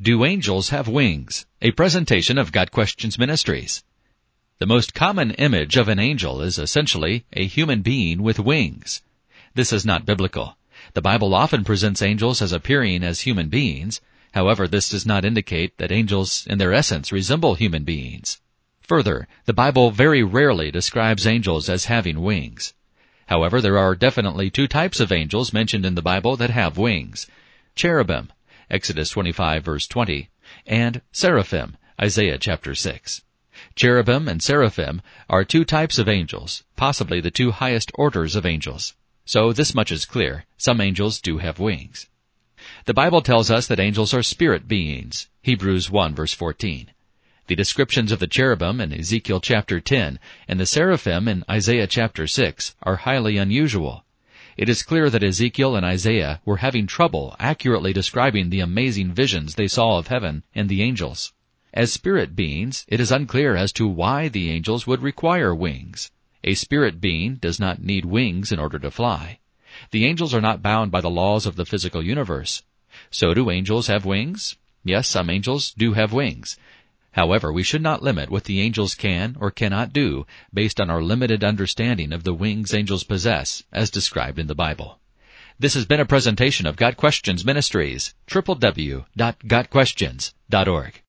Do Angels Have Wings? A presentation of Got Questions Ministries. The most common image of an angel is essentially a human being with wings. This is not biblical. The Bible often presents angels as appearing as human beings. However, this does not indicate that angels in their essence resemble human beings. Further, the Bible very rarely describes angels as having wings. However, there are definitely two types of angels mentioned in the Bible that have wings. Cherubim, Exodus 25 verse 20, and seraphim, Isaiah chapter 6. Cherubim and seraphim are two types of angels, possibly the two highest orders of angels. So this much is clear. Some angels do have wings. The Bible tells us that angels are spirit beings. Hebrews 1 verse 14. The descriptions of the cherubim in Ezekiel chapter 10 and the seraphim in Isaiah chapter 6 are highly unusual. It is clear that Ezekiel and Isaiah were having trouble accurately describing the amazing visions they saw of heaven and the angels. As spirit beings, it is unclear as to why the angels would require wings. A spirit being does not need wings in order to fly. The angels are not bound by the laws of the physical universe. So do angels have wings? Yes, some angels do have wings. However, we should not limit what the angels can or cannot do based on our limited understanding of the wings angels possess as described in the Bible. This has been a presentation of Got Questions Ministries, www.gotquestions.org.